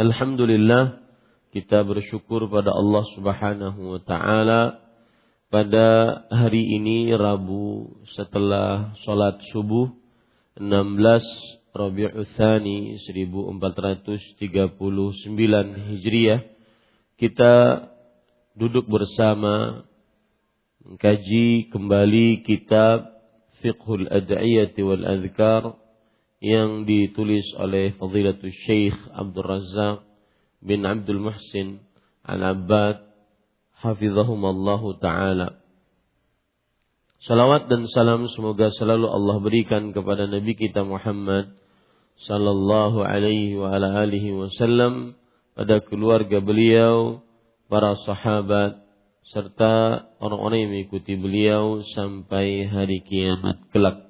Alhamdulillah kita bersyukur pada Allah Subhanahu wa taala pada hari ini Rabu setelah sholat subuh 16 Rabiul Tsani 1439 Hijriah. Kita duduk bersama mengkaji kembali kitab Fiqhul Ad'iyati wal Adhkar yang ditulis oleh Fadilatul Syekh Abdul Razak bin Abdul Muhsin Al-Abbad hafizahumallahu taala. Salawat dan salam semoga selalu Allah berikan kepada Nabi kita Muhammad sallallahu alaihi wa ala alihi wasallam pada keluarga beliau, para sahabat serta orang-orang yang mengikuti beliau sampai hari kiamat kelak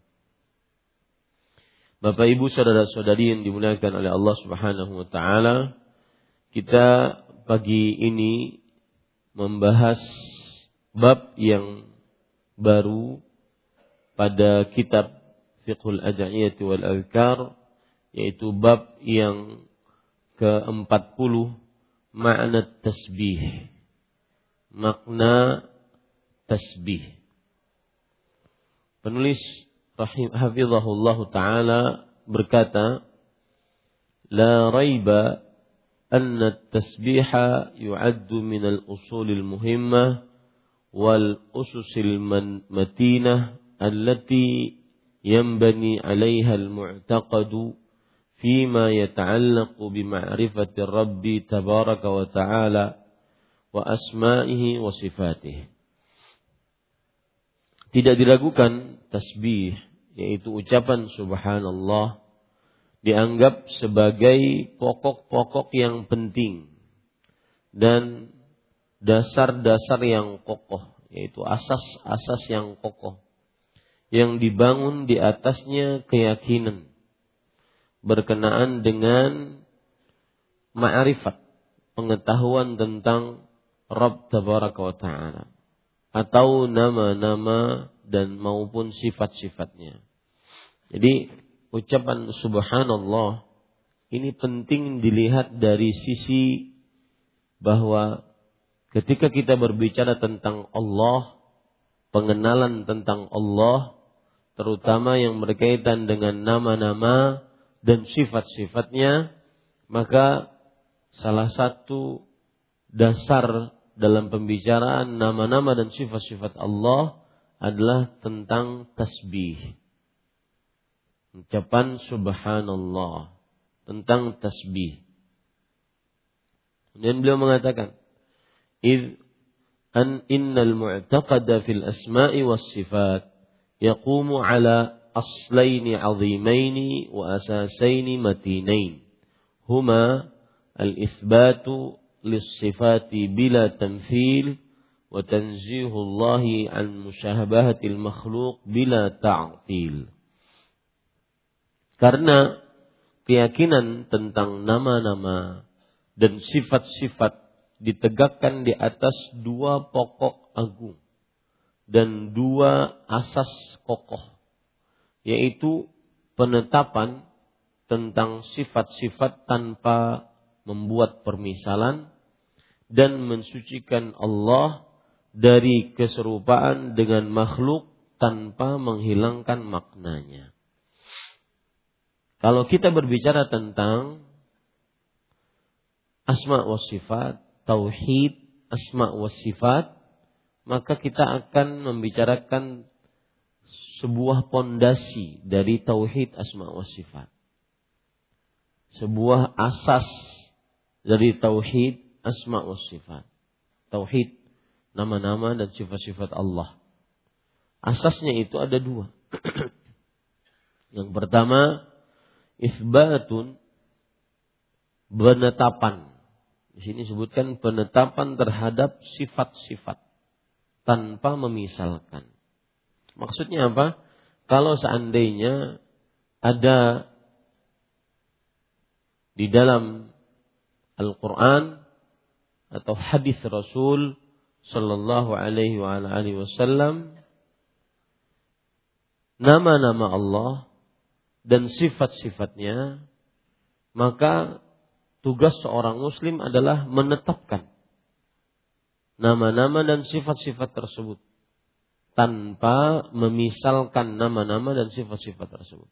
Bapak Ibu saudara-saudari yang dimuliakan oleh Allah Subhanahu wa taala, kita pagi ini membahas bab yang baru pada kitab Fiqhul Ad'iyah wal Azkar yaitu bab yang ke-40 makna tasbih. Makna tasbih. Penulis rahim hafizahullah taala berkata la raiba anna at-tasbiha yu'addu min al-usul al-muhimmah wal usus al-matinah allati ينبني عليها المعتقد فيما يتعلق بمعرفة الرب تبارك وتعالى وأسمائه وصفاته tidak diragukan tasbih yaitu ucapan subhanallah dianggap sebagai pokok-pokok yang penting dan dasar-dasar yang kokoh yaitu asas-asas yang kokoh yang dibangun di atasnya keyakinan berkenaan dengan ma'rifat pengetahuan tentang Rabb tabaraka wa taala atau nama-nama dan maupun sifat-sifatnya. Jadi ucapan subhanallah ini penting dilihat dari sisi bahwa ketika kita berbicara tentang Allah, pengenalan tentang Allah, terutama yang berkaitan dengan nama-nama dan sifat-sifatnya, maka salah satu dasar dalam pembicaraan nama-nama dan sifat-sifat Allah adalah tentang tasbih. Ucapan subhanallah tentang tasbih. Dan beliau mengatakan, "Id an innal mu'taqada fil asma'i was sifat yaqumu ala aslaini azimaini wa asasaini matinain huma al-ithbatu Allah an musyabahatil makhluk bila ta'til karena keyakinan tentang nama-nama dan sifat-sifat ditegakkan di atas dua pokok agung dan dua asas kokoh, yaitu penetapan tentang sifat-sifat tanpa membuat permisalan dan mensucikan Allah dari keserupaan dengan makhluk tanpa menghilangkan maknanya. Kalau kita berbicara tentang asma wa sifat, tauhid asma wa sifat, maka kita akan membicarakan sebuah pondasi dari tauhid asma wa sifat. Sebuah asas dari tauhid asma wa sifat. Tauhid nama-nama dan sifat-sifat Allah. Asasnya itu ada dua. Yang pertama, isbatun penetapan. Di sini sebutkan penetapan terhadap sifat-sifat tanpa memisalkan. Maksudnya apa? Kalau seandainya ada di dalam Al-Quran atau hadis Rasul Sallallahu Alaihi Wasallam nama-nama Allah dan sifat-sifatnya, maka tugas seorang Muslim adalah menetapkan nama-nama dan sifat-sifat tersebut tanpa memisalkan nama-nama dan sifat-sifat tersebut.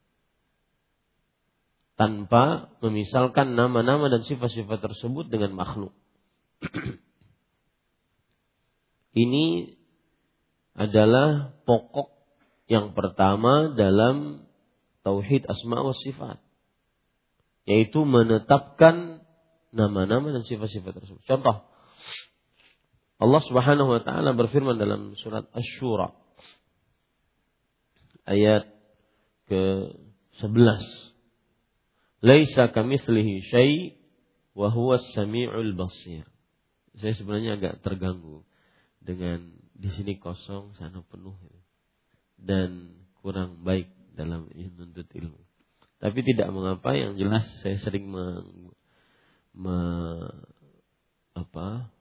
Tanpa memisalkan nama-nama dan sifat-sifat tersebut dengan makhluk. Ini adalah pokok yang pertama dalam tauhid asma wa sifat. Yaitu menetapkan nama-nama dan sifat-sifat tersebut. Contoh, Allah Subhanahu wa taala berfirman dalam surat Asy-Syura ayat ke-11. Laisa kamitslihi syai wa huwa samiul basir. Saya sebenarnya agak terganggu dengan di sini kosong, sana penuh dan kurang baik dalam menuntut ilmu. Tapi tidak mengapa yang jelas saya sering me, me, apa,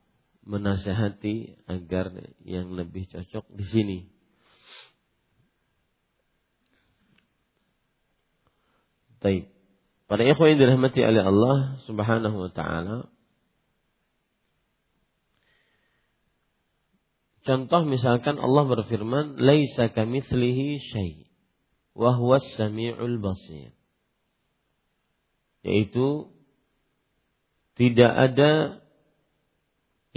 menasehati agar yang lebih cocok di sini. Baik. Para ikhwan yang dirahmati oleh Allah Subhanahu wa taala. Contoh misalkan Allah berfirman, "Laisa kamitslihi syai' wa huwas samiul basir." Yaitu tidak ada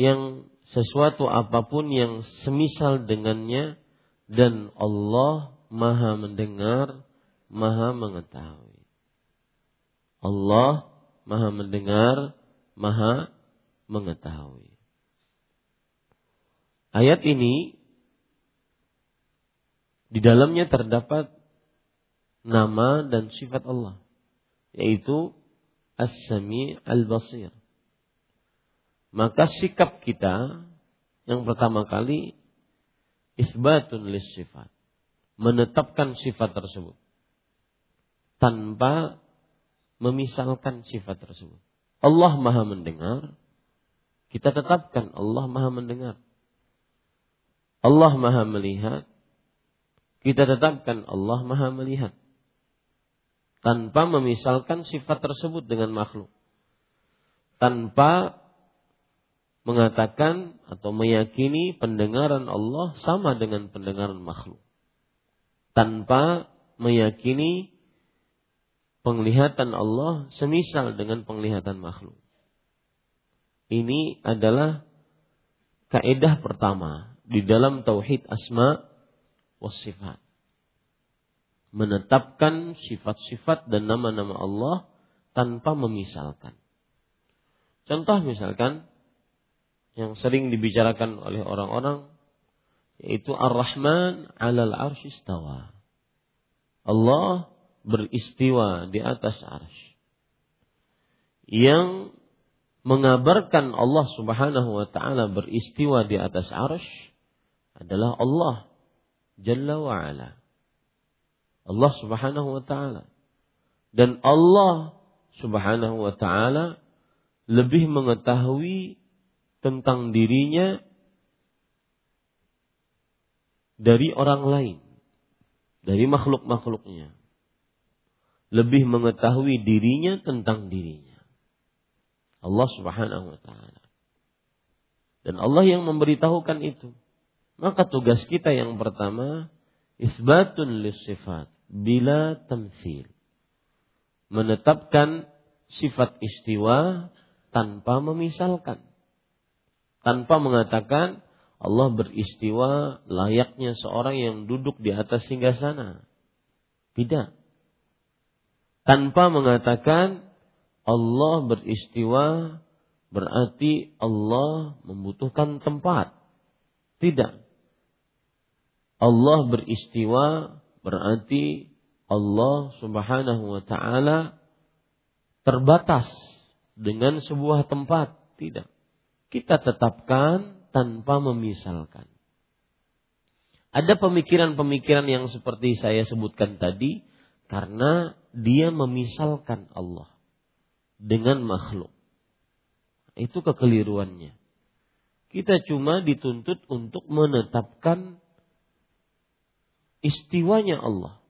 yang sesuatu apa pun yang semisal dengannya dan Allah Maha mendengar, Maha mengetahui. Allah Maha mendengar, Maha mengetahui. Ayat ini di dalamnya terdapat nama dan sifat Allah yaitu As-Sami' Al-Basir maka sikap kita yang pertama kali isbatun lis sifat. Menetapkan sifat tersebut. Tanpa memisalkan sifat tersebut. Allah maha mendengar. Kita tetapkan Allah maha mendengar. Allah maha melihat. Kita tetapkan Allah maha melihat. Tanpa memisalkan sifat tersebut dengan makhluk. Tanpa mengatakan atau meyakini pendengaran Allah sama dengan pendengaran makhluk. tanpa meyakini penglihatan Allah semisal dengan penglihatan makhluk. Ini adalah kaidah pertama di dalam tauhid asma was sifat. Menetapkan sifat-sifat dan nama-nama Allah tanpa memisalkan. Contoh misalkan yang sering dibicarakan oleh orang-orang yaitu Ar-Rahman 'alal arsyistawa. Allah beristiwa di atas arsy. Yang mengabarkan Allah Subhanahu wa taala beristiwa di atas arsy adalah Allah Jalla wa ala. Allah Subhanahu wa taala. Dan Allah Subhanahu wa taala lebih mengetahui tentang dirinya dari orang lain, dari makhluk-makhluknya. Lebih mengetahui dirinya tentang dirinya. Allah Subhanahu wa taala. Dan Allah yang memberitahukan itu. Maka tugas kita yang pertama isbatun sifat bila tamsil. Menetapkan sifat istiwa tanpa memisalkan. Tanpa mengatakan Allah beristiwa layaknya seorang yang duduk di atas singgah sana. Tidak. Tanpa mengatakan Allah beristiwa berarti Allah membutuhkan tempat. Tidak. Allah beristiwa berarti Allah Subhanahu wa taala terbatas dengan sebuah tempat. Tidak. Kita tetapkan tanpa memisalkan. Ada pemikiran-pemikiran yang seperti saya sebutkan tadi karena dia memisalkan Allah dengan makhluk. Itu kekeliruannya. Kita cuma dituntut untuk menetapkan istiwanya Allah.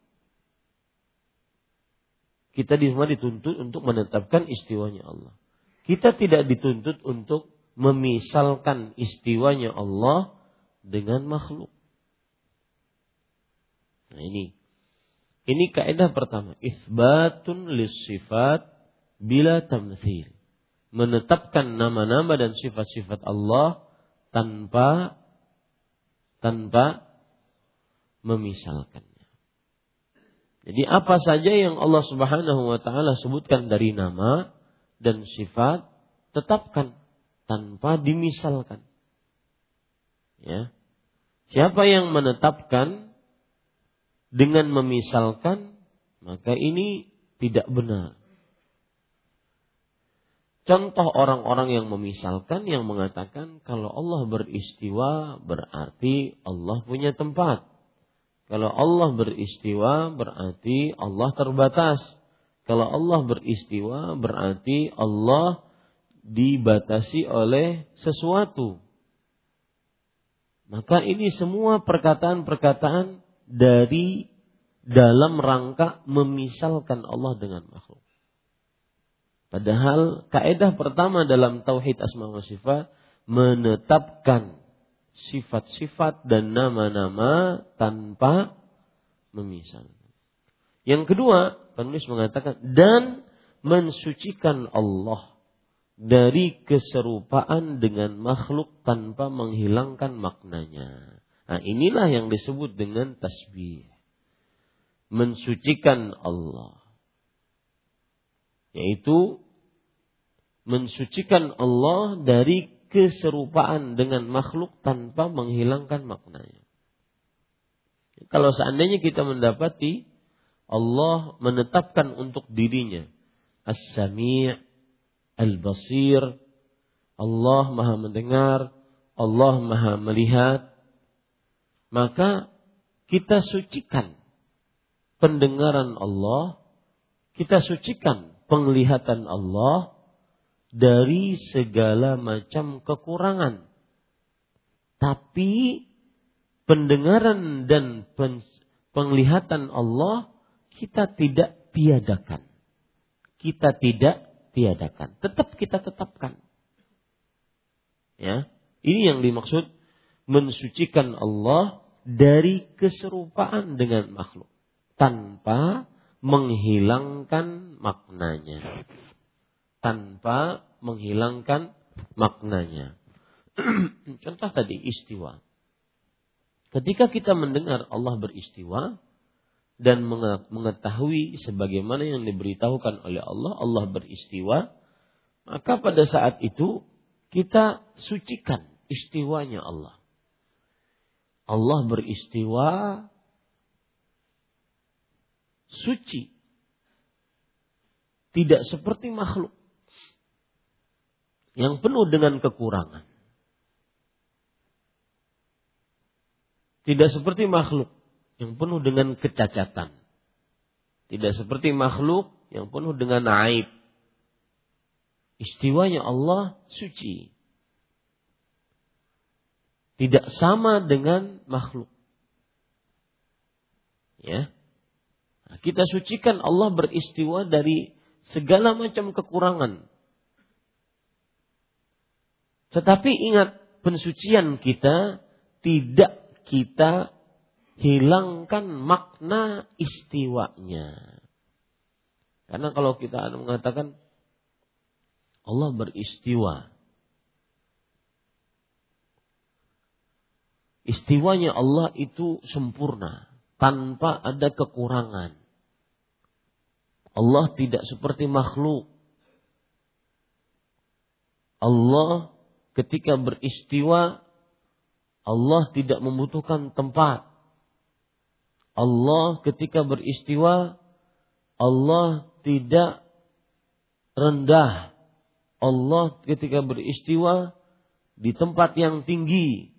Kita cuma dituntut untuk menetapkan istiwanya Allah. Kita tidak dituntut untuk memisalkan istiwanya Allah dengan makhluk. Nah ini. Ini kaidah pertama. Isbatun sifat bila tamthil. Menetapkan nama-nama dan sifat-sifat Allah tanpa tanpa memisalkannya. Jadi apa saja yang Allah Subhanahu wa taala sebutkan dari nama dan sifat tetapkan tanpa dimisalkan. Ya. Siapa yang menetapkan dengan memisalkan, maka ini tidak benar. Contoh orang-orang yang memisalkan yang mengatakan kalau Allah beristiwa berarti Allah punya tempat. Kalau Allah beristiwa berarti Allah terbatas. Kalau Allah beristiwa berarti Allah dibatasi oleh sesuatu. Maka ini semua perkataan-perkataan dari dalam rangka memisalkan Allah dengan makhluk. Padahal kaidah pertama dalam tauhid asma wa sifat menetapkan sifat-sifat dan nama-nama tanpa memisal. Yang kedua, penulis mengatakan dan mensucikan Allah dari keserupaan dengan makhluk tanpa menghilangkan maknanya. Nah, inilah yang disebut dengan tasbih. Mensucikan Allah. Yaitu mensucikan Allah dari keserupaan dengan makhluk tanpa menghilangkan maknanya. Kalau seandainya kita mendapati Allah menetapkan untuk dirinya As-Sami' Al-Basir, Allah Maha mendengar, Allah Maha melihat, maka kita sucikan pendengaran Allah, kita sucikan penglihatan Allah dari segala macam kekurangan. Tapi pendengaran dan penglihatan Allah kita tidak tiadakan. Kita tidak tiadakan. Tetap kita tetapkan. Ya, ini yang dimaksud mensucikan Allah dari keserupaan dengan makhluk tanpa menghilangkan maknanya. Tanpa menghilangkan maknanya. Contoh tadi istiwa. Ketika kita mendengar Allah beristiwa dan mengetahui sebagaimana yang diberitahukan oleh Allah, Allah beristiwa, maka pada saat itu kita sucikan istiwanya Allah. Allah beristiwa suci. Tidak seperti makhluk yang penuh dengan kekurangan. Tidak seperti makhluk yang penuh dengan kecacatan. Tidak seperti makhluk yang penuh dengan aib. Istiwanya Allah suci. Tidak sama dengan makhluk. Ya. Nah, kita sucikan Allah beristiwa dari segala macam kekurangan. Tetapi ingat, pensucian kita tidak kita hilangkan makna istiwanya. Karena kalau kita mengatakan Allah beristiwa. Istiwanya Allah itu sempurna, tanpa ada kekurangan. Allah tidak seperti makhluk. Allah ketika beristiwa, Allah tidak membutuhkan tempat. Allah ketika beristiwa, Allah tidak rendah. Allah ketika beristiwa di tempat yang tinggi.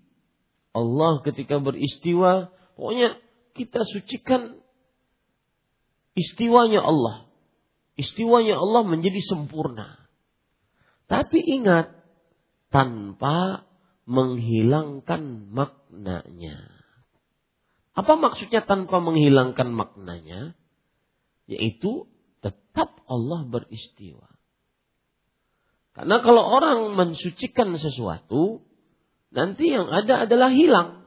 Allah ketika beristiwa, pokoknya kita sucikan istiwanya Allah. Istiwanya Allah menjadi sempurna. Tapi ingat, tanpa menghilangkan maknanya. Apa maksudnya tanpa menghilangkan maknanya? Yaitu tetap Allah beristiwa. Karena kalau orang mensucikan sesuatu, nanti yang ada adalah hilang.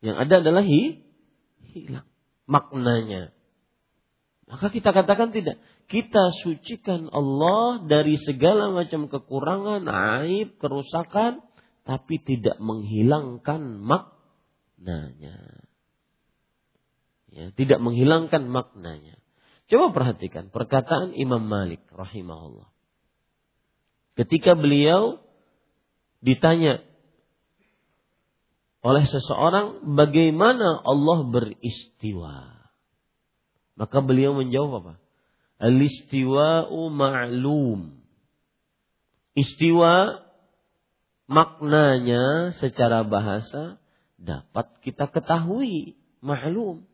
Yang ada adalah hi, hilang maknanya. Maka kita katakan tidak. Kita sucikan Allah dari segala macam kekurangan, aib, kerusakan, tapi tidak menghilangkan maknanya. Ya, tidak menghilangkan maknanya. Coba perhatikan perkataan Imam Malik rahimahullah. Ketika beliau ditanya oleh seseorang bagaimana Allah beristiwa. Maka beliau menjawab apa? Al-istiwa'u ma'lum. Istiwa maknanya secara bahasa dapat kita ketahui, ma'lum.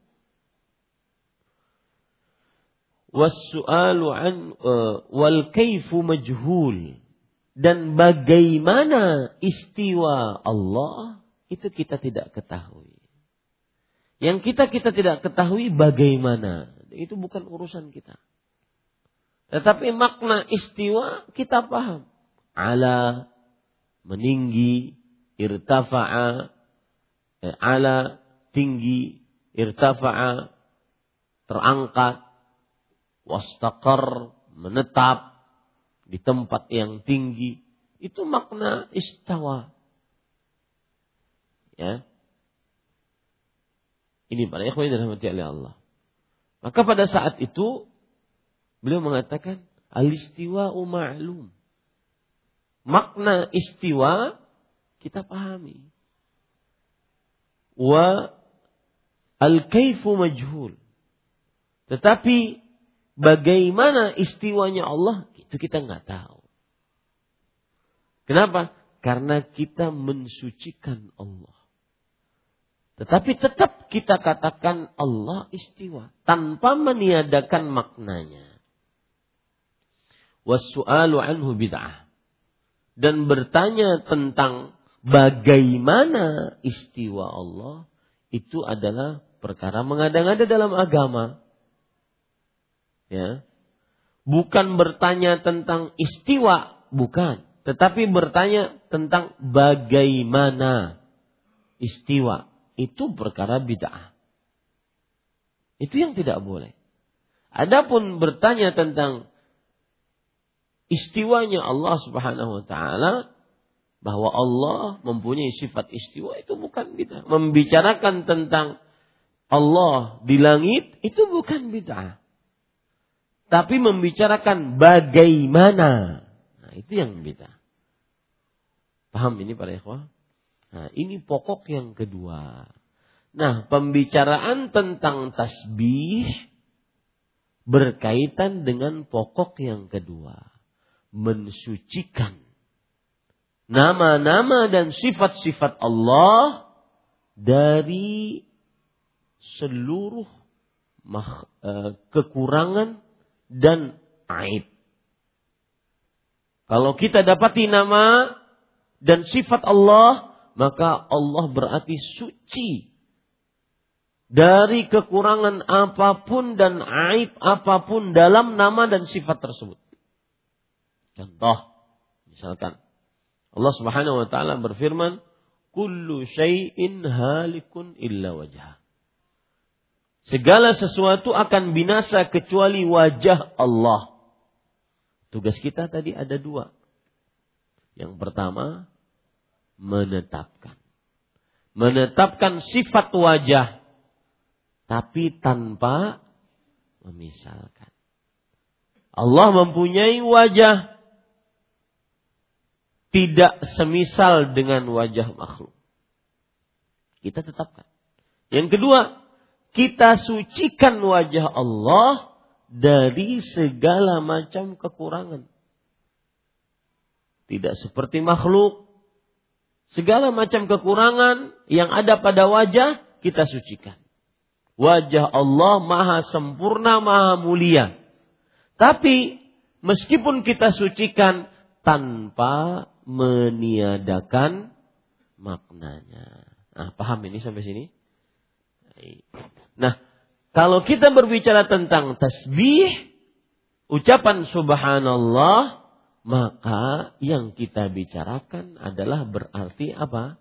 Wassu'alu an uh, wal kaifu majhul. Dan bagaimana istiwa Allah itu kita tidak ketahui. Yang kita kita tidak ketahui bagaimana. Itu bukan urusan kita. Tetapi makna istiwa kita paham. Ala meninggi, irtafa'a, eh, ala tinggi, irtafa'a terangkat, wastaqar menetap di tempat yang tinggi. Itu makna istawa. Ya. Ini para ikhwan dirahmati oleh Allah. Maka pada saat itu beliau mengatakan alistiwa ma'lum. Makna istiwa kita pahami. Wa al-kaifu majhul. Tetapi bagaimana istiwanya Allah itu kita nggak tahu. Kenapa? Karena kita mensucikan Allah. Tetapi tetap kita katakan Allah istiwa tanpa meniadakan maknanya. Wasu'alu anhu bid'ah. Dan bertanya tentang bagaimana istiwa Allah itu adalah perkara mengada-ngada dalam agama. Ya. Bukan bertanya tentang istiwa, bukan, tetapi bertanya tentang bagaimana istiwa itu perkara bid'ah. Itu yang tidak boleh. Adapun bertanya tentang istiwanya Allah Subhanahu wa taala bahwa Allah mempunyai sifat istiwa itu bukan bid'ah. Membicarakan tentang Allah di langit itu bukan bid'ah. Tapi membicarakan bagaimana. Nah, itu yang bid'ah. Paham ini para ikhwah? Nah, ini pokok yang kedua. Nah, pembicaraan tentang tasbih berkaitan dengan pokok yang kedua mensucikan nama-nama dan sifat-sifat Allah dari seluruh eh, kekurangan dan aib. Kalau kita dapati nama dan sifat Allah, maka Allah berarti suci dari kekurangan apa pun dan aib apa pun dalam nama dan sifat tersebut. Contoh, misalkan Allah Subhanahu wa taala berfirman, "Kullu syai'in halikun illa wajah." Segala sesuatu akan binasa kecuali wajah Allah. Tugas kita tadi ada dua. Yang pertama, menetapkan. Menetapkan sifat wajah. Tapi tanpa memisalkan. Allah mempunyai wajah tidak semisal dengan wajah makhluk. Kita tetapkan. Yang kedua, kita sucikan wajah Allah dari segala macam kekurangan. Tidak seperti makhluk. Segala macam kekurangan yang ada pada wajah kita sucikan. Wajah Allah maha sempurna, maha mulia. Tapi meskipun kita sucikan tanpa meniadakan maknanya. Nah, paham ini sampai sini? Nah, kalau kita berbicara tentang tasbih, ucapan subhanallah, maka yang kita bicarakan adalah berarti apa?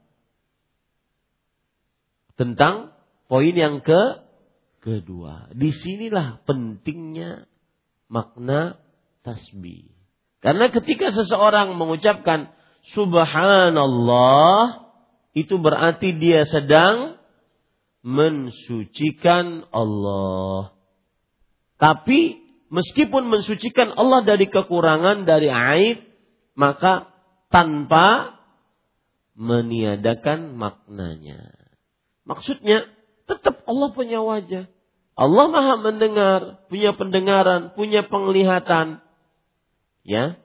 Tentang poin yang ke kedua. Di sinilah pentingnya makna tasbih. Karena ketika seseorang mengucapkan subhanallah itu berarti dia sedang mensucikan Allah. Tapi meskipun mensucikan Allah dari kekurangan, dari aib, maka tanpa meniadakan maknanya. Maksudnya tetap Allah punya wajah. Allah maha mendengar, punya pendengaran, punya penglihatan. Ya,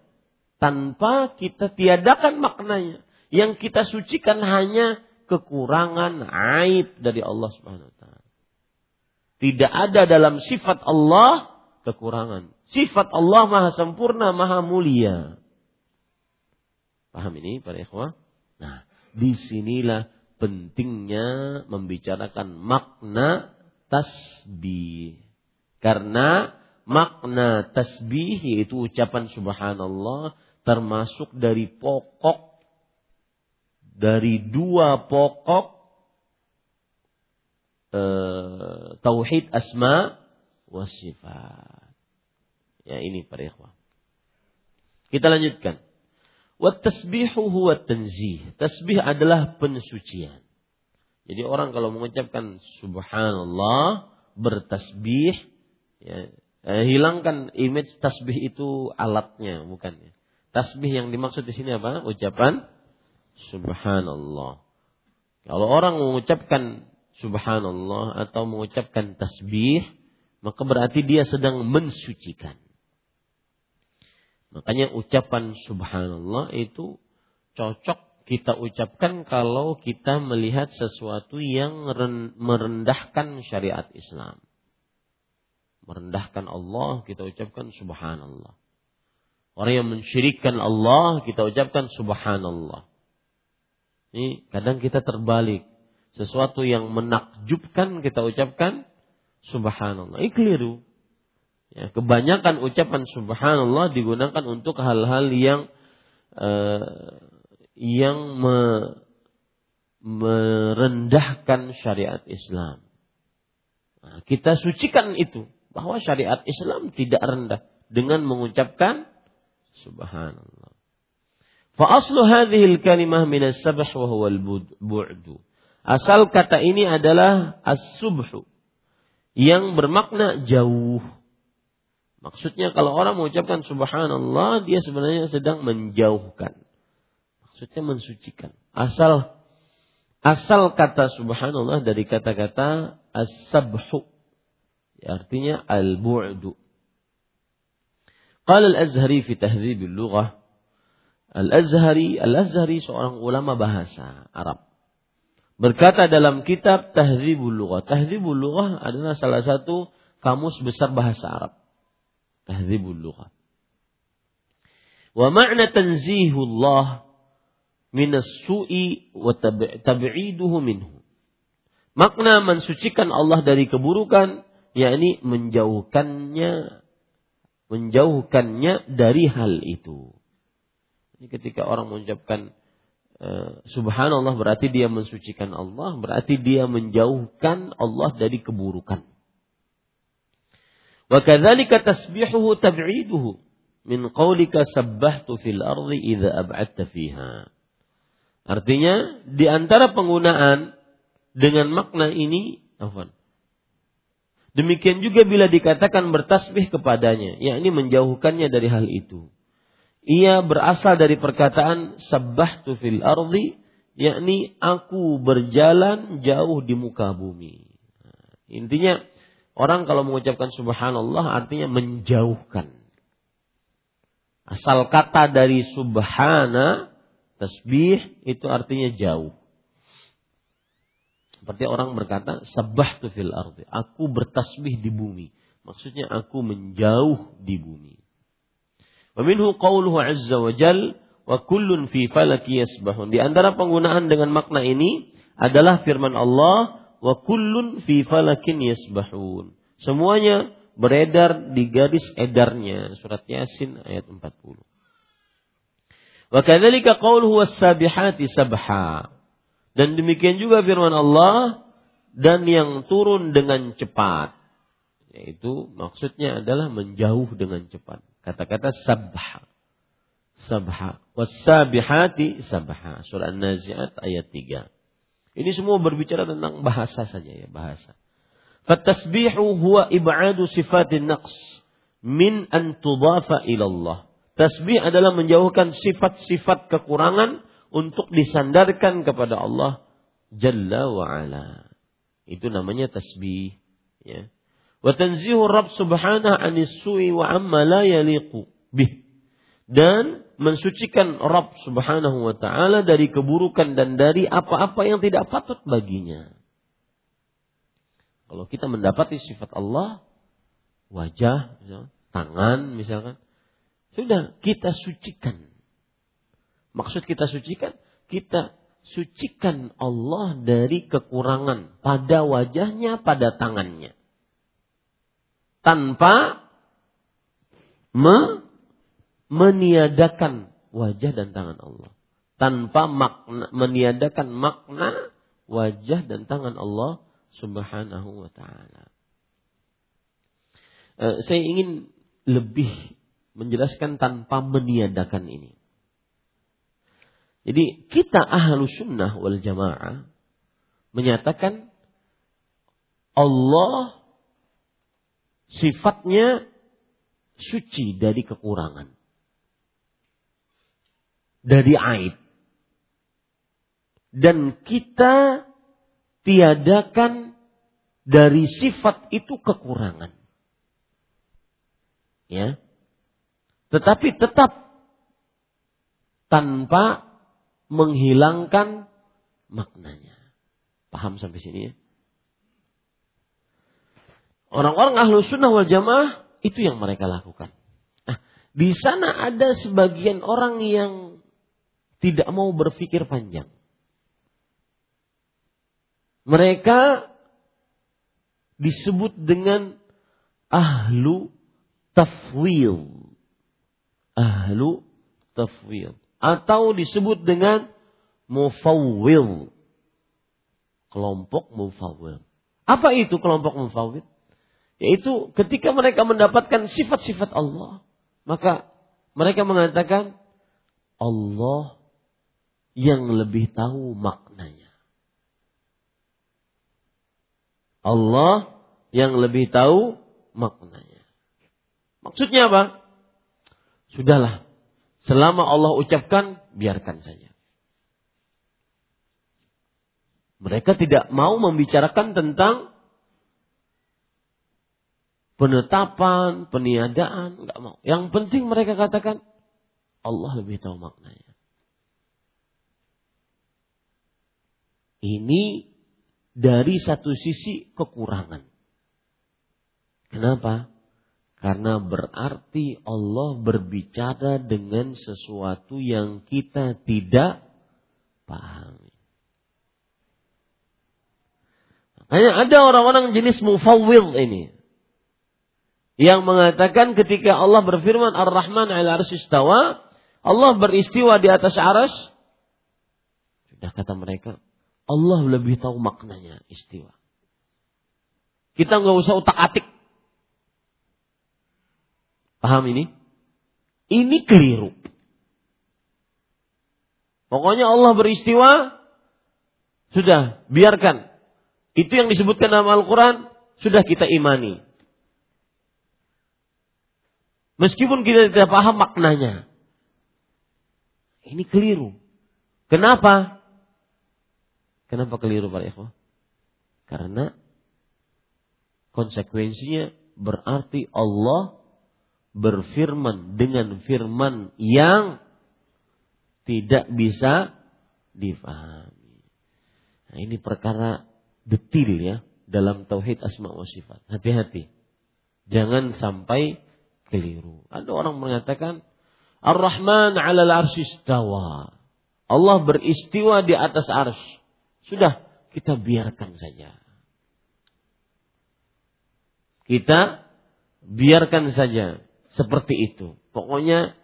tanpa kita tiadakan maknanya. Yang kita sucikan hanya kekurangan aib dari Allah Subhanahu wa taala. Tidak ada dalam sifat Allah kekurangan. Sifat Allah maha sempurna, maha mulia. Paham ini para ikhwah? Nah, di sinilah pentingnya membicarakan makna tasbih. Karena makna tasbih yaitu ucapan subhanallah termasuk dari pokok dari dua pokok e, tauhid asma wa sifat. Ya ini para ikhwah. Kita lanjutkan. Wa tasbihu huwa tanzih. Tasbih adalah pensucian. Jadi orang kalau mengucapkan subhanallah bertasbih ya, eh, hilangkan image tasbih itu alatnya bukan ya. Tasbih yang dimaksud di sini apa? Ucapan subhanallah. Kalau orang mengucapkan subhanallah atau mengucapkan tasbih, maka berarti dia sedang mensucikan. Makanya ucapan subhanallah itu cocok kita ucapkan kalau kita melihat sesuatu yang merendahkan syariat Islam. Merendahkan Allah, kita ucapkan subhanallah. Orang yang mensyirikkan Allah, kita ucapkan subhanallah. Ini kadang kita terbalik. Sesuatu yang menakjubkan kita ucapkan subhanallah. Ini keliru. Ya, kebanyakan ucapan subhanallah digunakan untuk hal-hal yang uh, yang me, merendahkan syariat Islam. Nah, kita sucikan itu bahwa syariat Islam tidak rendah dengan mengucapkan subhanallah. Fa aslu hadhihi al-kalimah min as-sabh wa huwa al-bu'du. Asal kata ini adalah as-subhu yang bermakna jauh. Maksudnya kalau orang mengucapkan subhanallah dia sebenarnya sedang menjauhkan. Maksudnya mensucikan. Asal Asal kata subhanallah dari kata-kata as-sabhu. Artinya al-bu'du. Qala al-Azhari fi tahdhib al-lughah. Al-Azhari, Al-Azhari seorang ulama bahasa Arab. Berkata dalam kitab Tahdhibul Lughah. Tahdhibul Lughah adalah salah satu kamus besar bahasa Arab. Tahdhibul Lughah. Wa ma'na tanzihullah minas su'i wa tab'iduhu minhu. Makna mensucikan Allah dari keburukan yakni menjauhkannya menjauhkannya dari hal itu. Ini ketika orang mengucapkan uh, subhanallah berarti dia mensucikan Allah, berarti dia menjauhkan Allah dari keburukan. Wa kadzalika tasbihuhu min sabbahtu fil ardi idza ab'adta fiha. Artinya di antara penggunaan dengan makna ini. Demikian juga bila dikatakan bertasbih kepadanya, yakni menjauhkannya dari hal itu. Ia berasal dari perkataan sabbahtu fil ardi, yakni aku berjalan jauh di muka bumi. Intinya orang kalau mengucapkan subhanallah artinya menjauhkan. Asal kata dari subhana Tasbih itu artinya jauh. Seperti orang berkata, sabah tu fil ardi. Aku bertasbih di bumi. Maksudnya aku menjauh di bumi. Wa minhu qawluhu azza wa jal wa kullun fi falaki yasbahun. Di antara penggunaan dengan makna ini adalah firman Allah wa kullun fi falakin yasbahun. Semuanya beredar di garis edarnya. Surat Yasin ayat 40. Wa kadzalika qauluhu was-sabihati sabha. Dan demikian juga firman Allah dan yang turun dengan cepat. Yaitu maksudnya adalah menjauh dengan cepat. Kata-kata sabha. Sabha. Was-sabihati sabha. Surah An-Nazi'at ayat 3. Ini semua berbicara tentang bahasa saja ya, bahasa. Fatasbihu huwa ib'adu sifatin naqs min an tudafa ila Allah. Tasbih adalah menjauhkan sifat-sifat kekurangan untuk disandarkan kepada Allah Jalla wa ala. Itu namanya tasbih. Ya. Wa tanzihu Rabb subhanahu anis wa amma la yaliqu bih. Dan mensucikan Rabb subhanahu wa ta'ala dari keburukan dan dari apa-apa yang tidak patut baginya. Kalau kita mendapati sifat Allah, wajah, tangan misalkan, sudah kita sucikan. Maksud kita sucikan, kita sucikan Allah dari kekurangan pada wajahnya, pada tangannya. Tanpa me meniadakan wajah dan tangan Allah. Tanpa makna, meniadakan makna wajah dan tangan Allah subhanahu wa ta'ala. Uh, saya ingin lebih menjelaskan tanpa meniadakan ini. Jadi kita ahlu sunnah wal jamaah menyatakan Allah sifatnya suci dari kekurangan. Dari aib. Dan kita tiadakan dari sifat itu kekurangan. Ya. Tetapi tetap tanpa menghilangkan maknanya. Paham sampai sini ya? Orang-orang ahlu sunnah wal jamaah itu yang mereka lakukan. Nah, di sana ada sebagian orang yang tidak mau berpikir panjang. Mereka disebut dengan ahlu tafwil ahlu tafwid atau disebut dengan mufawwil kelompok mufawwid. Apa itu kelompok mufawwid? Yaitu ketika mereka mendapatkan sifat-sifat Allah, maka mereka mengatakan Allah yang lebih tahu maknanya. Allah yang lebih tahu maknanya. Maksudnya apa? Sudahlah. Selama Allah ucapkan, biarkan saja. Mereka tidak mau membicarakan tentang penetapan, peniadaan, nggak mau. Yang penting mereka katakan Allah lebih tahu maknanya. Ini dari satu sisi kekurangan. Kenapa? Karena berarti Allah berbicara dengan sesuatu yang kita tidak pahami. Hanya ada orang-orang jenis mufawwil ini. Yang mengatakan ketika Allah berfirman Ar-Rahman ala istawa, Allah beristiwa di atas aras. Sudah kata mereka, Allah lebih tahu maknanya istiwa. Kita nggak usah utak atik. Paham ini? Ini keliru. Pokoknya Allah beristiwa, sudah biarkan itu yang disebutkan dalam Al-Quran sudah kita imani. Meskipun kita tidak paham maknanya. Ini keliru. Kenapa? Kenapa keliru Pak Eko? Karena konsekuensinya berarti Allah berfirman dengan firman yang tidak bisa difahami. Nah, ini perkara detil ya dalam tauhid asma wa sifat. Hati-hati. Jangan sampai keliru. Ada orang mengatakan Ar-Rahman 'alal arsy istawa. Allah beristiwa di atas ars. Sudah, kita biarkan saja. Kita biarkan saja seperti itu. Pokoknya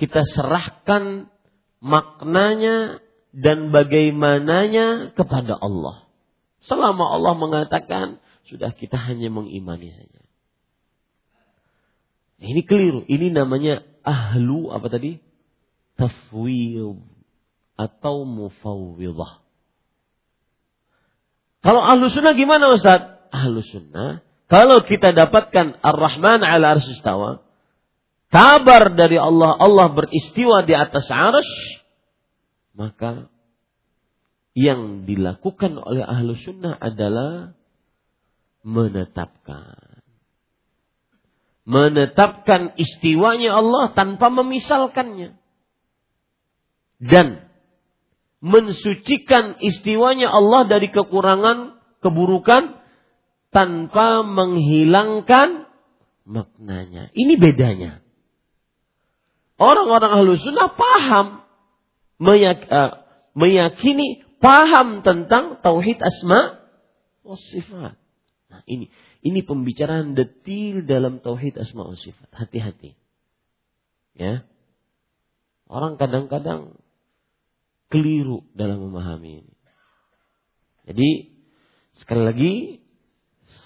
kita serahkan maknanya dan bagaimananya kepada Allah. Selama Allah mengatakan, sudah kita hanya mengimani saja. Nah, ini keliru. Ini namanya ahlu apa tadi? Tafwid atau mufawwidah. Kalau ahlu sunnah gimana Ustaz? Ahlu sunnah. Kalau kita dapatkan Ar-Rahman ala arsistawa. Kabar dari Allah, Allah beristiwa di atas arsh. Maka yang dilakukan oleh ahlu sunnah adalah menetapkan. Menetapkan istiwanya Allah tanpa memisalkannya. Dan mensucikan istiwanya Allah dari kekurangan, keburukan, tanpa menghilangkan maknanya. Ini bedanya. Orang-orang ahlu sunnah paham, eh, meyakini paham tentang tauhid asma wa sifat. Nah, ini ini pembicaraan detil dalam tauhid asma wa sifat. Hati-hati. Ya. Orang kadang-kadang keliru dalam memahami ini. Jadi sekali lagi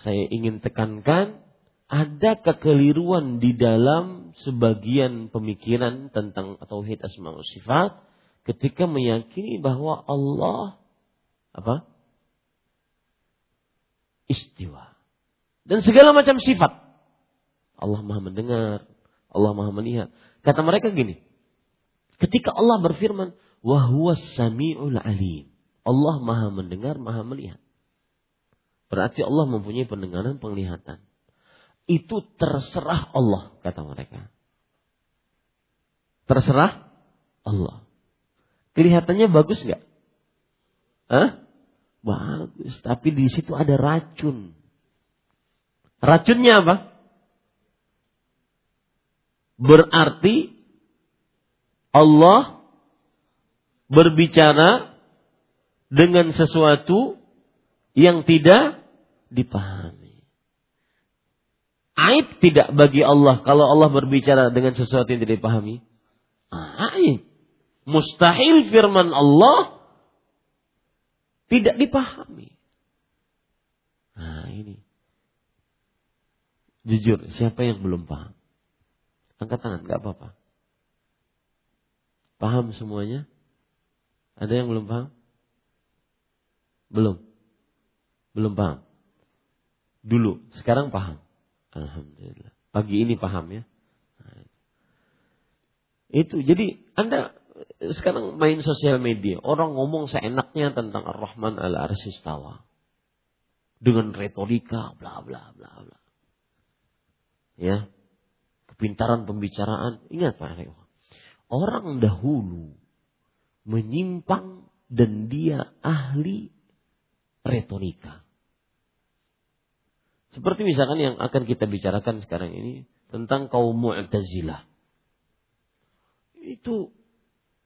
saya ingin tekankan ada kekeliruan di dalam sebagian pemikiran tentang tauhid asma wa sifat ketika meyakini bahwa Allah apa? Istiwa. Dan segala macam sifat. Allah Maha mendengar, Allah Maha melihat. Kata mereka gini, ketika Allah berfirman, "Wa samiul alim." Allah Maha mendengar, Maha melihat. Berarti Allah mempunyai pendengaran, penglihatan. Itu terserah Allah, kata mereka. Terserah Allah. Kelihatannya bagus nggak? Hah? Bagus, tapi di situ ada racun. Racunnya apa? Berarti Allah berbicara dengan sesuatu yang tidak dipahami. Aib tidak bagi Allah kalau Allah berbicara dengan sesuatu yang tidak dipahami. Aib. Mustahil firman Allah tidak dipahami. Nah ini. Jujur, siapa yang belum paham? Angkat tangan, nggak apa-apa. Paham semuanya? Ada yang belum paham? Belum. Belum paham. Dulu, sekarang paham. Alhamdulillah. Pagi ini paham ya. Itu jadi Anda sekarang main sosial media, orang ngomong seenaknya tentang Ar-Rahman al-Arsistawa. Dengan retorika bla bla bla bla. Ya. Kepintaran pembicaraan. Ingat Pak Orang dahulu menyimpang dan dia ahli retorika. Seperti misalkan yang akan kita bicarakan sekarang ini tentang kaum Mu'tazilah. Itu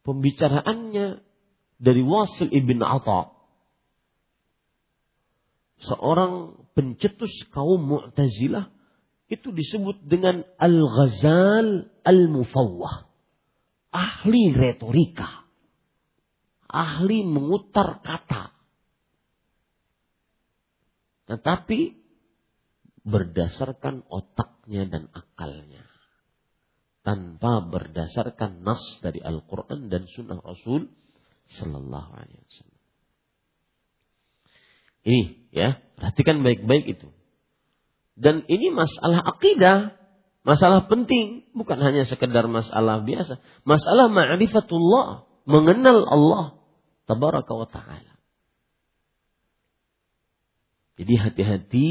pembicaraannya dari Wasil ibn Atta. Seorang pencetus kaum Mu'tazilah itu disebut dengan Al-Ghazal Al-Mufawwah. Ahli retorika. Ahli mengutar kata. Tetapi berdasarkan otaknya dan akalnya tanpa berdasarkan nas dari Al-Quran dan Sunnah Rasul Sallallahu Alaihi Wasallam. Ini ya, perhatikan baik-baik itu. Dan ini masalah akidah, masalah penting, bukan hanya sekedar masalah biasa, masalah ma'rifatullah, mengenal Allah tabaraka wa taala. Jadi hati-hati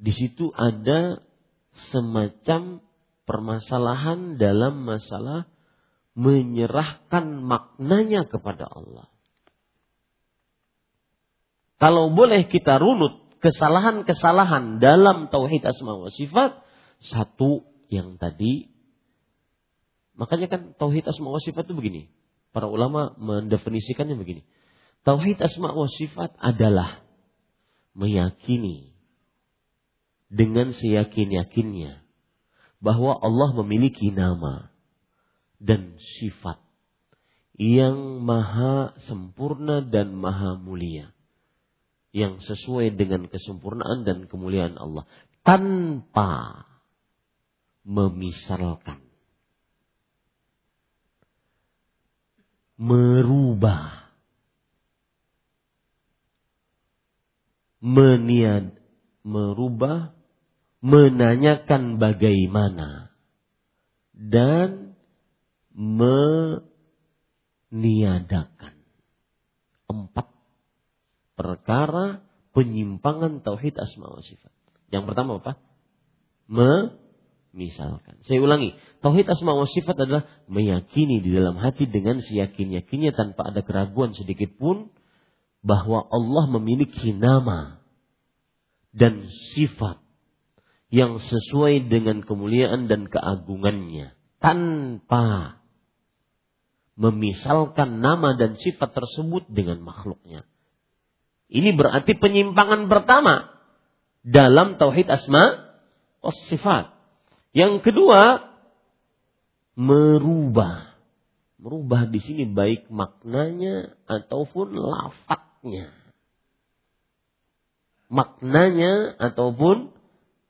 di situ ada semacam permasalahan dalam masalah menyerahkan maknanya kepada Allah. Kalau boleh kita runut kesalahan-kesalahan dalam tauhid asma wa sifat, satu yang tadi makanya kan tauhid asma wa sifat itu begini. Para ulama mendefinisikannya begini. Tauhid asma wa sifat adalah meyakini dengan seyakin-yakinnya bahwa Allah memiliki nama dan sifat yang maha sempurna dan maha mulia. Yang sesuai dengan kesempurnaan dan kemuliaan Allah. Tanpa memisalkan. Merubah. Meniad, merubah menanyakan bagaimana dan meniadakan empat perkara penyimpangan tauhid asma wa sifat. Yang pertama apa? Memisalkan. Saya ulangi, tauhid asma wa sifat adalah meyakini di dalam hati dengan seyakin-yakinnya tanpa ada keraguan sedikit pun bahwa Allah memiliki nama dan sifat yang sesuai dengan kemuliaan dan keagungannya tanpa memisalkan nama dan sifat tersebut dengan makhluknya. Ini berarti penyimpangan pertama dalam tauhid asma was sifat. Yang kedua merubah. Merubah di sini baik maknanya ataupun lafaknya. Maknanya ataupun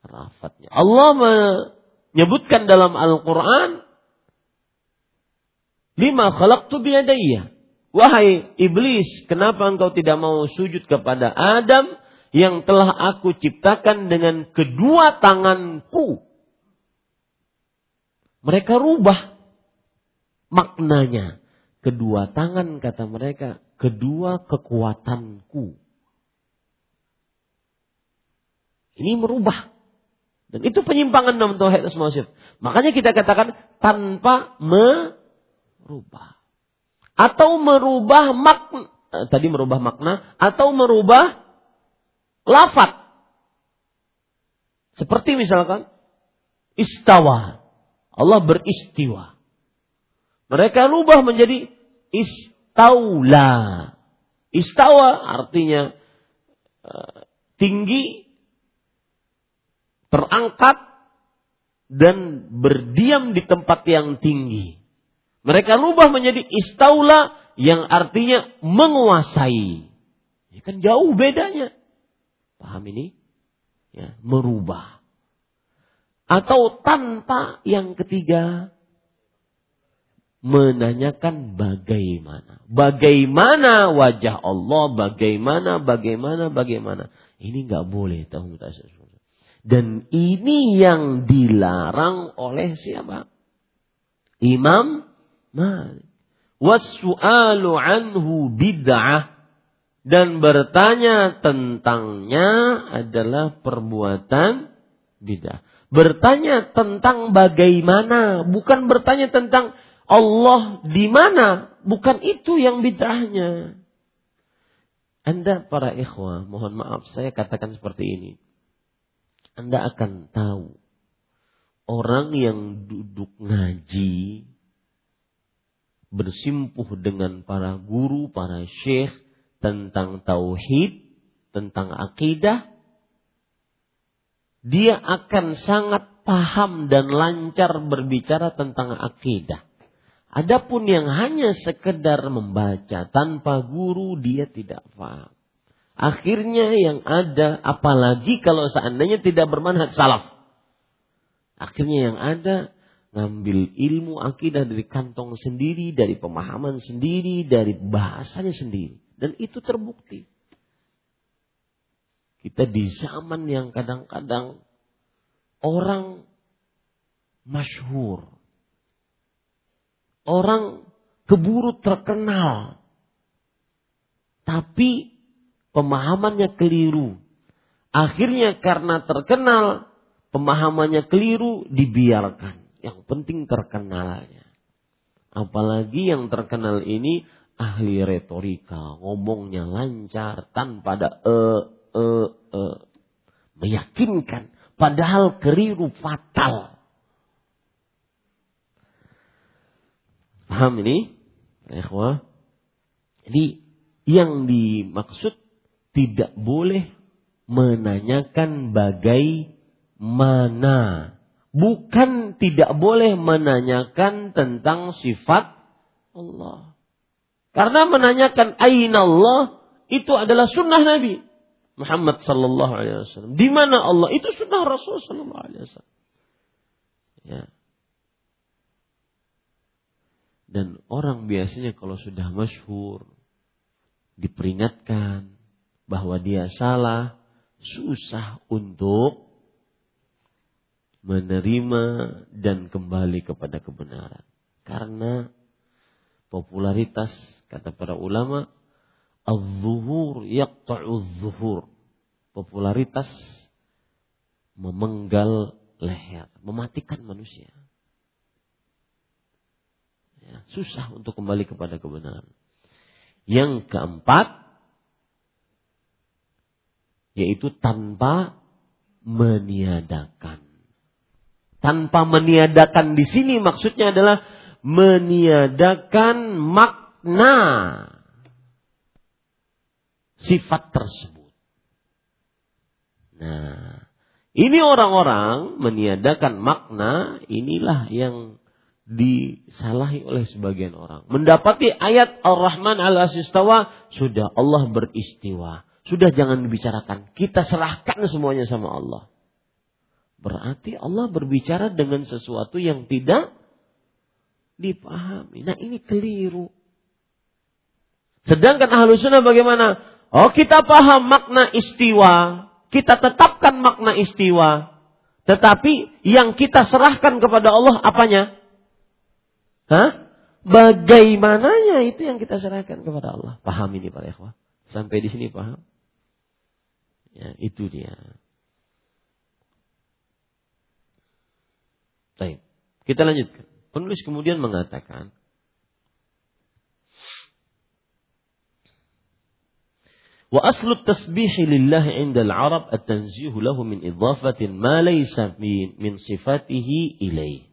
rafatnya. Allah menyebutkan dalam Al-Quran, lima khalaqtu biyadayya. Wahai iblis, kenapa engkau tidak mau sujud kepada Adam yang telah aku ciptakan dengan kedua tanganku? Mereka rubah maknanya. Kedua tangan kata mereka, kedua kekuatanku. Ini merubah dan itu penyimpangan dalam tauhid Makanya kita katakan tanpa merubah. Atau merubah makna. Eh, tadi merubah makna. Atau merubah lafat. Seperti misalkan istawa. Allah beristiwa. Mereka rubah menjadi istaula. Istawa artinya uh, tinggi terangkat dan berdiam di tempat yang tinggi. Mereka rubah menjadi istaula yang artinya menguasai. Ya kan jauh bedanya. Paham ini? Ya, merubah. Atau tanpa yang ketiga menanyakan bagaimana. Bagaimana wajah Allah, bagaimana, bagaimana, bagaimana. Ini nggak boleh tahu Dan ini yang dilarang oleh siapa? Imam Malik. Wasu'alu anhu bid'ah. Dan bertanya tentangnya adalah perbuatan bid'ah. Bertanya tentang bagaimana, bukan bertanya tentang Allah di mana, bukan itu yang bid'ahnya. Anda para ikhwah, mohon maaf saya katakan seperti ini. Anda akan tahu orang yang duduk ngaji bersimpuh dengan para guru, para syekh tentang tauhid, tentang akidah, dia akan sangat paham dan lancar berbicara tentang akidah. Adapun yang hanya sekedar membaca tanpa guru dia tidak paham. Akhirnya yang ada apalagi kalau seandainya tidak bermanhaj salaf. Akhirnya yang ada ngambil ilmu akidah dari kantong sendiri, dari pemahaman sendiri, dari bahasanya sendiri. Dan itu terbukti. Kita di zaman yang kadang-kadang orang masyhur orang keburu terkenal. Tapi pemahamannya keliru. Akhirnya karena terkenal, pemahamannya keliru dibiarkan. Yang penting terkenalnya. Apalagi yang terkenal ini ahli retorika, ngomongnya lancar tanpa ada e e e meyakinkan padahal keliru fatal. Paham ini? Ikhwah. Jadi yang dimaksud tidak boleh menanyakan bagaimana. Bukan tidak boleh menanyakan tentang sifat Allah. Karena menanyakan aina Allah itu adalah sunnah Nabi Muhammad sallallahu alaihi wasallam. Di mana Allah itu sunnah Rasul sallallahu alaihi wasallam. Ya. Dan orang biasanya kalau sudah masyhur diperingatkan bahwa dia salah, susah untuk menerima dan kembali kepada kebenaran. Karena popularitas kata para ulama az-zuhur yaqta'u zuhur Popularitas memenggal leher, mematikan manusia. Ya, susah untuk kembali kepada kebenaran. Yang keempat, yaitu tanpa meniadakan. Tanpa meniadakan di sini maksudnya adalah meniadakan makna sifat tersebut. Nah, ini orang-orang meniadakan makna inilah yang disalahi oleh sebagian orang. Mendapati ayat Ar-Rahman al asistawa sudah Allah beristiwa. Sudah jangan dibicarakan. Kita serahkan semuanya sama Allah. Berarti Allah berbicara dengan sesuatu yang tidak dipahami. Nah ini keliru. Sedangkan ahlu sunnah bagaimana? Oh kita paham makna istiwa. Kita tetapkan makna istiwa. Tetapi yang kita serahkan kepada Allah apanya? Hah? Bagaimananya itu yang kita serahkan kepada Allah. Paham ini para ikhwah? Sampai di sini paham? Ya, itu dia. Baik. Kita lanjutkan. Penulis kemudian mengatakan, Wa aslu tasbih lillah inda al-Arab at-tanzihu lahu min idhafatin ma laysa min sifatihi ilaih.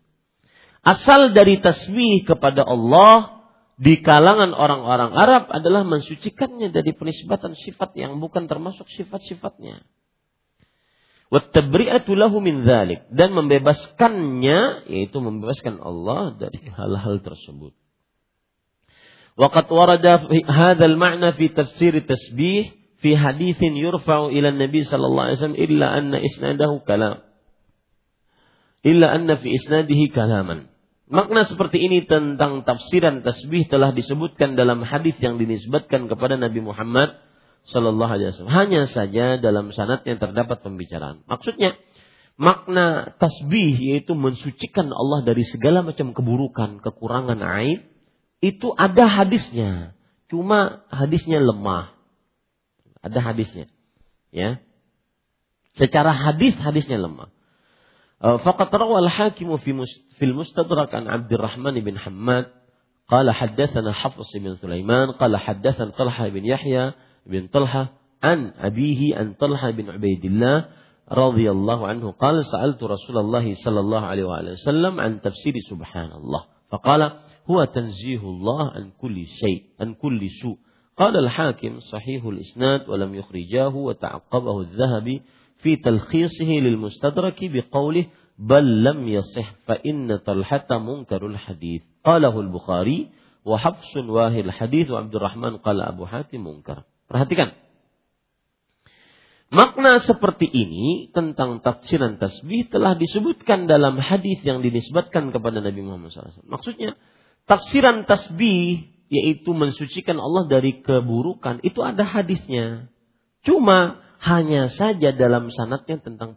Asal dari tasbih kepada Allah di kalangan orang-orang Arab adalah mensucikannya dari penisbatan sifat yang bukan termasuk sifat-sifatnya. Wattabri'atu lahu min dhalik. Dan membebaskannya, yaitu membebaskan Allah dari hal-hal tersebut. Waqad warada hadzal ma'na fi tafsir tasbih fi hadithin yurfa'u ila Nabi sallallahu alaihi wasallam illa anna isnadahu kalam. Illa anna fi isnadihi kalaman. Makna seperti ini tentang tafsiran tasbih telah disebutkan dalam hadis yang dinisbatkan kepada Nabi Muhammad Sallallahu Alaihi Wasallam. Hanya saja dalam sanatnya terdapat pembicaraan. Maksudnya makna tasbih yaitu mensucikan Allah dari segala macam keburukan, kekurangan, aib. Itu ada hadisnya. Cuma hadisnya lemah. Ada hadisnya. Ya. Secara hadis hadisnya lemah. فقد روى الحاكم في في المستدرك عن عبد الرحمن بن حماد قال حدثنا حفص بن سليمان قال حدثنا طلحة بن يحيى بن طلحة عن أبيه عن طلحة بن عبيد الله رضي الله عنه قال سألت رسول الله صلى الله عليه وآله وسلم عن تفسير سبحان الله. فقال هو تنزيه الله عن كل شيء عن كل سوء. قال الحاكم صحيح الإسناد ولم يخرجاه وتعقبه الذهبي في تلخيصه للمستدرك بقوله بل لم يصح فإن طلحة منكر الحديث. قاله البخاري وحفص واهي الحديث وعبد الرحمن قال أبو حاتم منكر. Perhatikan Makna seperti ini tentang tafsiran tasbih telah disebutkan dalam hadis yang dinisbatkan kepada Nabi Muhammad SAW. Maksudnya, tafsiran tasbih yaitu mensucikan Allah dari keburukan itu ada hadisnya. Cuma hanya saja dalam sanatnya tentang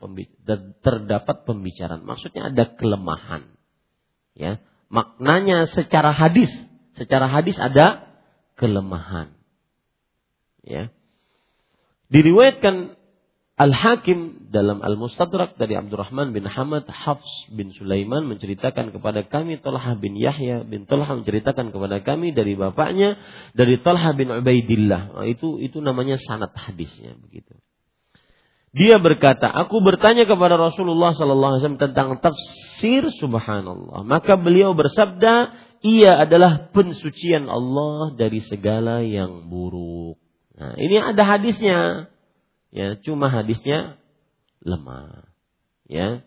terdapat pembicaraan. Maksudnya ada kelemahan. Ya, maknanya secara hadis, secara hadis ada kelemahan. Ya. Diriwayatkan Al-Hakim dalam Al-Mustadrak dari Abdurrahman bin Hamad Hafs bin Sulaiman menceritakan kepada kami Talha bin Yahya bin Talha menceritakan kepada kami dari bapaknya dari Talha bin Ubaidillah. Nah, itu itu namanya sanad hadisnya begitu. Dia berkata, aku bertanya kepada Rasulullah sallallahu alaihi wasallam tentang tafsir subhanallah. Maka beliau bersabda, ia adalah pensucian Allah dari segala yang buruk. Nah, ini ada hadisnya. Ya, cuma hadisnya lemah. Ya.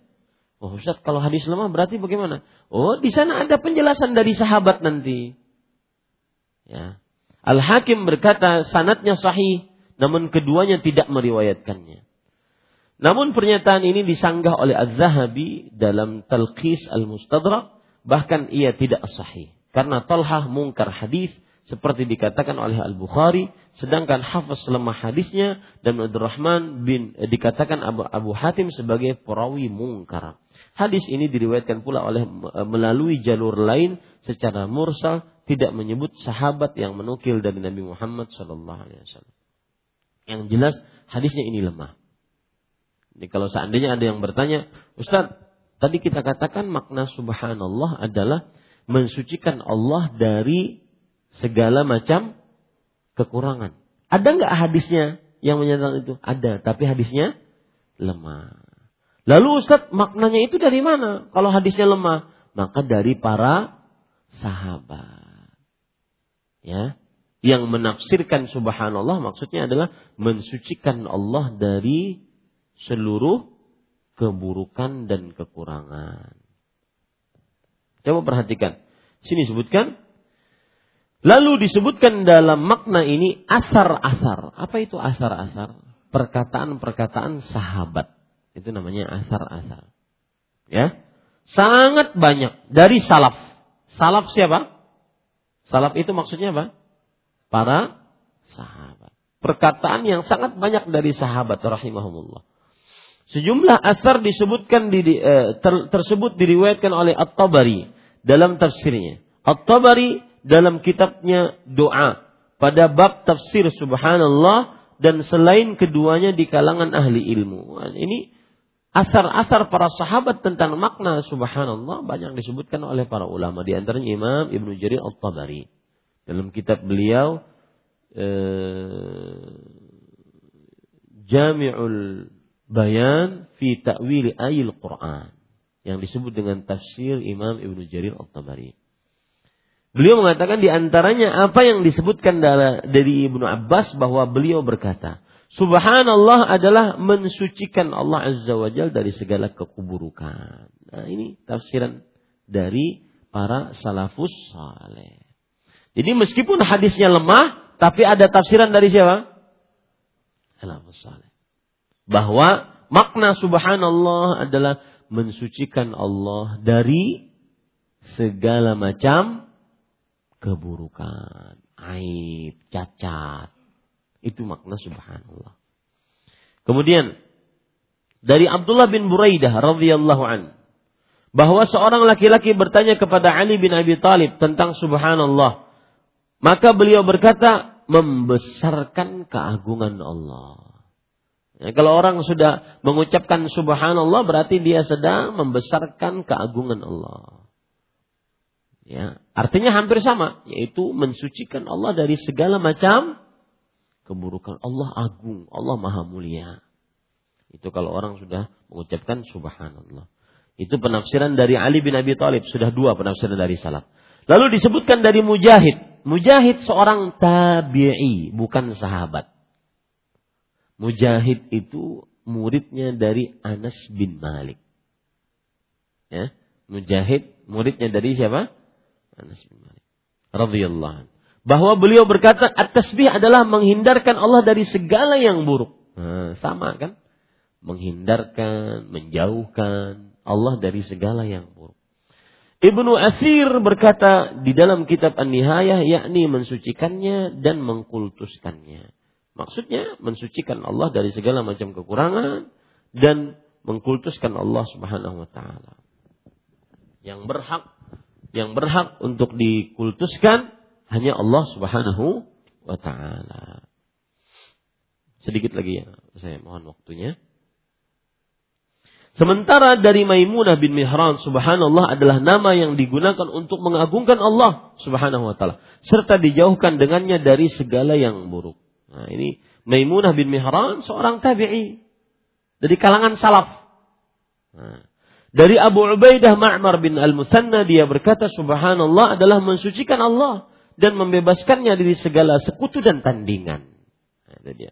Oh, Ustaz, kalau hadis lemah berarti bagaimana? Oh, di sana ada penjelasan dari sahabat nanti. Ya. Al-Hakim berkata sanatnya sahih, namun keduanya tidak meriwayatkannya. Namun pernyataan ini disanggah oleh Az-Zahabi dalam Talqis Al-Mustadrak, bahkan ia tidak sahih. Karena Talhah mungkar hadis seperti dikatakan oleh Al-Bukhari, sedangkan Hafiz lemah hadisnya dan Abdurrahman bin eh, dikatakan Abu, Abu Hatim sebagai perawi mungkar. Hadis ini diriwayatkan pula oleh eh, melalui jalur lain secara mursal tidak menyebut sahabat yang menukil dari Nabi Muhammad sallallahu alaihi wasallam. Yang jelas hadisnya ini lemah. Jadi kalau seandainya ada yang bertanya, Ustaz, tadi kita katakan makna subhanallah adalah mensucikan Allah dari segala macam kekurangan. Ada nggak hadisnya yang menyatakan itu? Ada, tapi hadisnya lemah. Lalu Ustaz, maknanya itu dari mana? Kalau hadisnya lemah, maka dari para sahabat. Ya, yang menafsirkan subhanallah maksudnya adalah mensucikan Allah dari seluruh keburukan dan kekurangan. Coba perhatikan. Sini sebutkan. Lalu disebutkan dalam makna ini asar-asar. Apa itu asar-asar? Perkataan-perkataan sahabat. Itu namanya asar-asar. Ya. Sangat banyak dari salaf. Salaf siapa? Salaf itu maksudnya apa? Para sahabat. Perkataan yang sangat banyak dari sahabat rahimahumullah. Sejumlah asar disebutkan di, eh, ter, tersebut diriwayatkan oleh At-Tabari dalam tafsirnya. At-Tabari dalam kitabnya doa pada bab tafsir subhanallah dan selain keduanya di kalangan ahli ilmu. Ini asar-asar para sahabat tentang makna subhanallah banyak disebutkan oleh para ulama di antaranya Imam Ibnu Jarir At-Tabari dalam kitab beliau eh, Jami'ul bayan fi ta'wil ayil Quran yang disebut dengan tafsir Imam Ibnu Jarir At-Tabari. Beliau mengatakan di antaranya apa yang disebutkan dari Ibnu Abbas bahwa beliau berkata, Subhanallah adalah mensucikan Allah Azza wa Jal dari segala kekuburukan. Nah ini tafsiran dari para salafus saleh. Jadi meskipun hadisnya lemah, tapi ada tafsiran dari siapa? salafus saleh. Bahwa makna subhanallah adalah mensucikan Allah dari segala macam keburukan, aib, cacat. Itu makna subhanallah. Kemudian dari Abdullah bin Buraidah radhiyallahu an bahwa seorang laki-laki bertanya kepada Ali bin Abi Thalib tentang subhanallah. Maka beliau berkata, membesarkan keagungan Allah. Ya, kalau orang sudah mengucapkan subhanallah berarti dia sedang membesarkan keagungan Allah. Ya, artinya hampir sama, yaitu mensucikan Allah dari segala macam keburukan. Allah agung, Allah maha mulia. Itu kalau orang sudah mengucapkan subhanallah. Itu penafsiran dari Ali bin Abi Thalib, sudah dua penafsiran dari salaf. Lalu disebutkan dari Mujahid. Mujahid seorang tabi'i, bukan sahabat. Mujahid itu muridnya dari Anas bin Malik. Ya, Mujahid muridnya dari siapa? Anas bin Malik. Radhiyallahu Bahwa beliau berkata, at-tasbih adalah menghindarkan Allah dari segala yang buruk. Nah, sama kan? Menghindarkan, menjauhkan Allah dari segala yang buruk. Ibnu Asir berkata di dalam kitab An-Nihayah yakni mensucikannya dan mengkultuskannya. Maksudnya mensucikan Allah dari segala macam kekurangan dan mengkultuskan Allah Subhanahu wa taala. Yang berhak yang berhak untuk dikultuskan hanya Allah Subhanahu wa taala. Sedikit lagi ya, saya mohon waktunya. Sementara dari Maimunah bin Mihran subhanallah adalah nama yang digunakan untuk mengagungkan Allah subhanahu wa ta'ala. Serta dijauhkan dengannya dari segala yang buruk. Nah, ini Maimunah bin Mihran seorang tabi'i dari kalangan salaf. Nah, dari Abu Ubaidah Ma'mar bin Al-Musanna dia berkata subhanallah adalah mensucikan Allah dan membebaskannya dari segala sekutu dan tandingan. Nah, dia.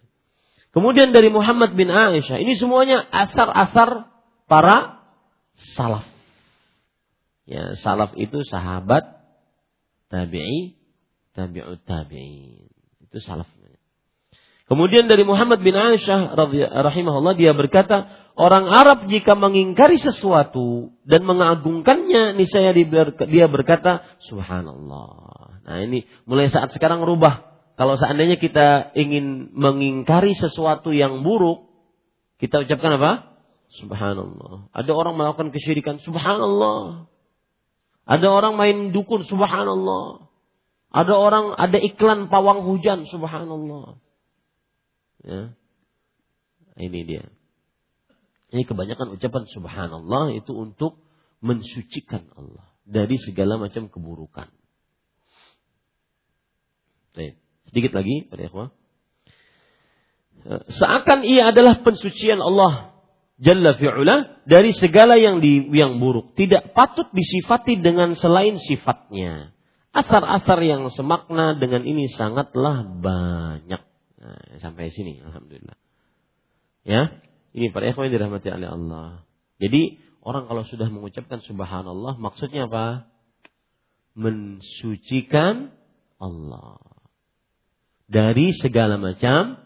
Kemudian dari Muhammad bin Aisyah, ini semuanya asar-asar para salaf. Ya, salaf itu sahabat, tabi'i, tabi'ut tabi'in. Itu salaf. Kemudian dari Muhammad bin Aisyah rahimahullah dia berkata, orang Arab jika mengingkari sesuatu dan mengagungkannya, niscaya dia berkata, subhanallah. Nah ini mulai saat sekarang rubah. Kalau seandainya kita ingin mengingkari sesuatu yang buruk, kita ucapkan apa? Subhanallah. Ada orang melakukan kesyirikan, subhanallah. Ada orang main dukun, subhanallah. Ada orang, ada iklan pawang hujan, subhanallah. Ya. Ini dia. Ini kebanyakan ucapan subhanallah itu untuk mensucikan Allah dari segala macam keburukan. Sedikit lagi pada ikhwah. Seakan ia adalah pensucian Allah Jalla fi'ula dari segala yang di, yang buruk. Tidak patut disifati dengan selain sifatnya. Asar-asar yang semakna dengan ini sangatlah banyak. Nah, sampai sini, alhamdulillah. Ya, ini para ikhwan dirahmati oleh Allah. Jadi orang kalau sudah mengucapkan subhanallah, maksudnya apa? Mensucikan Allah dari segala macam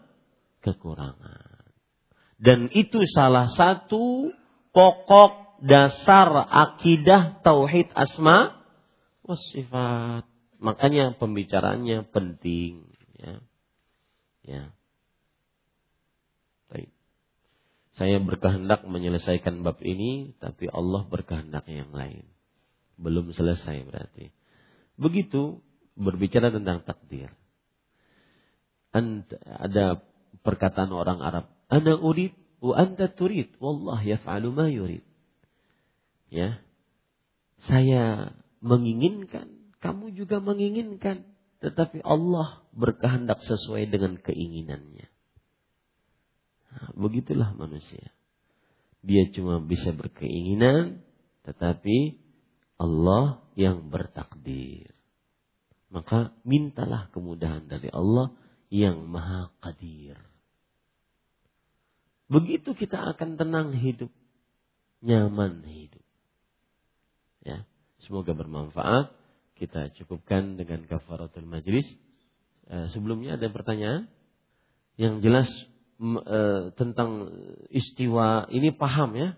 kekurangan. Dan itu salah satu pokok dasar akidah tauhid asma wasifat. Makanya pembicaraannya penting. Ya. Ya. Baik. Saya berkehendak menyelesaikan bab ini, tapi Allah berkehendak yang lain. Belum selesai berarti. Begitu berbicara tentang takdir. Ada perkataan orang Arab, "Ana urid wa anta turid, wallah yaf'alu ma yurid." Ya. Saya menginginkan, kamu juga menginginkan. Tetapi Allah berkehendak sesuai dengan keinginannya. Nah, begitulah manusia. Dia cuma bisa berkeinginan, tetapi Allah yang bertakdir. Maka mintalah kemudahan dari Allah yang maha qadir. Begitu kita akan tenang hidup. Nyaman hidup. Ya, semoga bermanfaat kita cukupkan dengan kafaratul majlis. Eh, sebelumnya ada pertanyaan? Yang jelas e, tentang istiwa ini paham ya.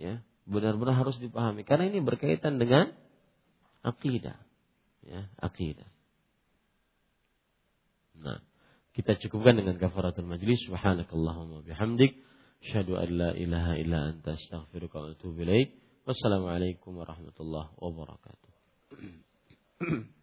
Ya, benar-benar harus dipahami karena ini berkaitan dengan akidah. Ya, akidah. Nah, kita cukupkan dengan kafaratul majlis. Subhanakallahumma bihamdik. Asyhadu an la ilaha illa anta astaghfiruka wa atubu ilaik. Wassalamualaikum warahmatullahi wabarakatuh.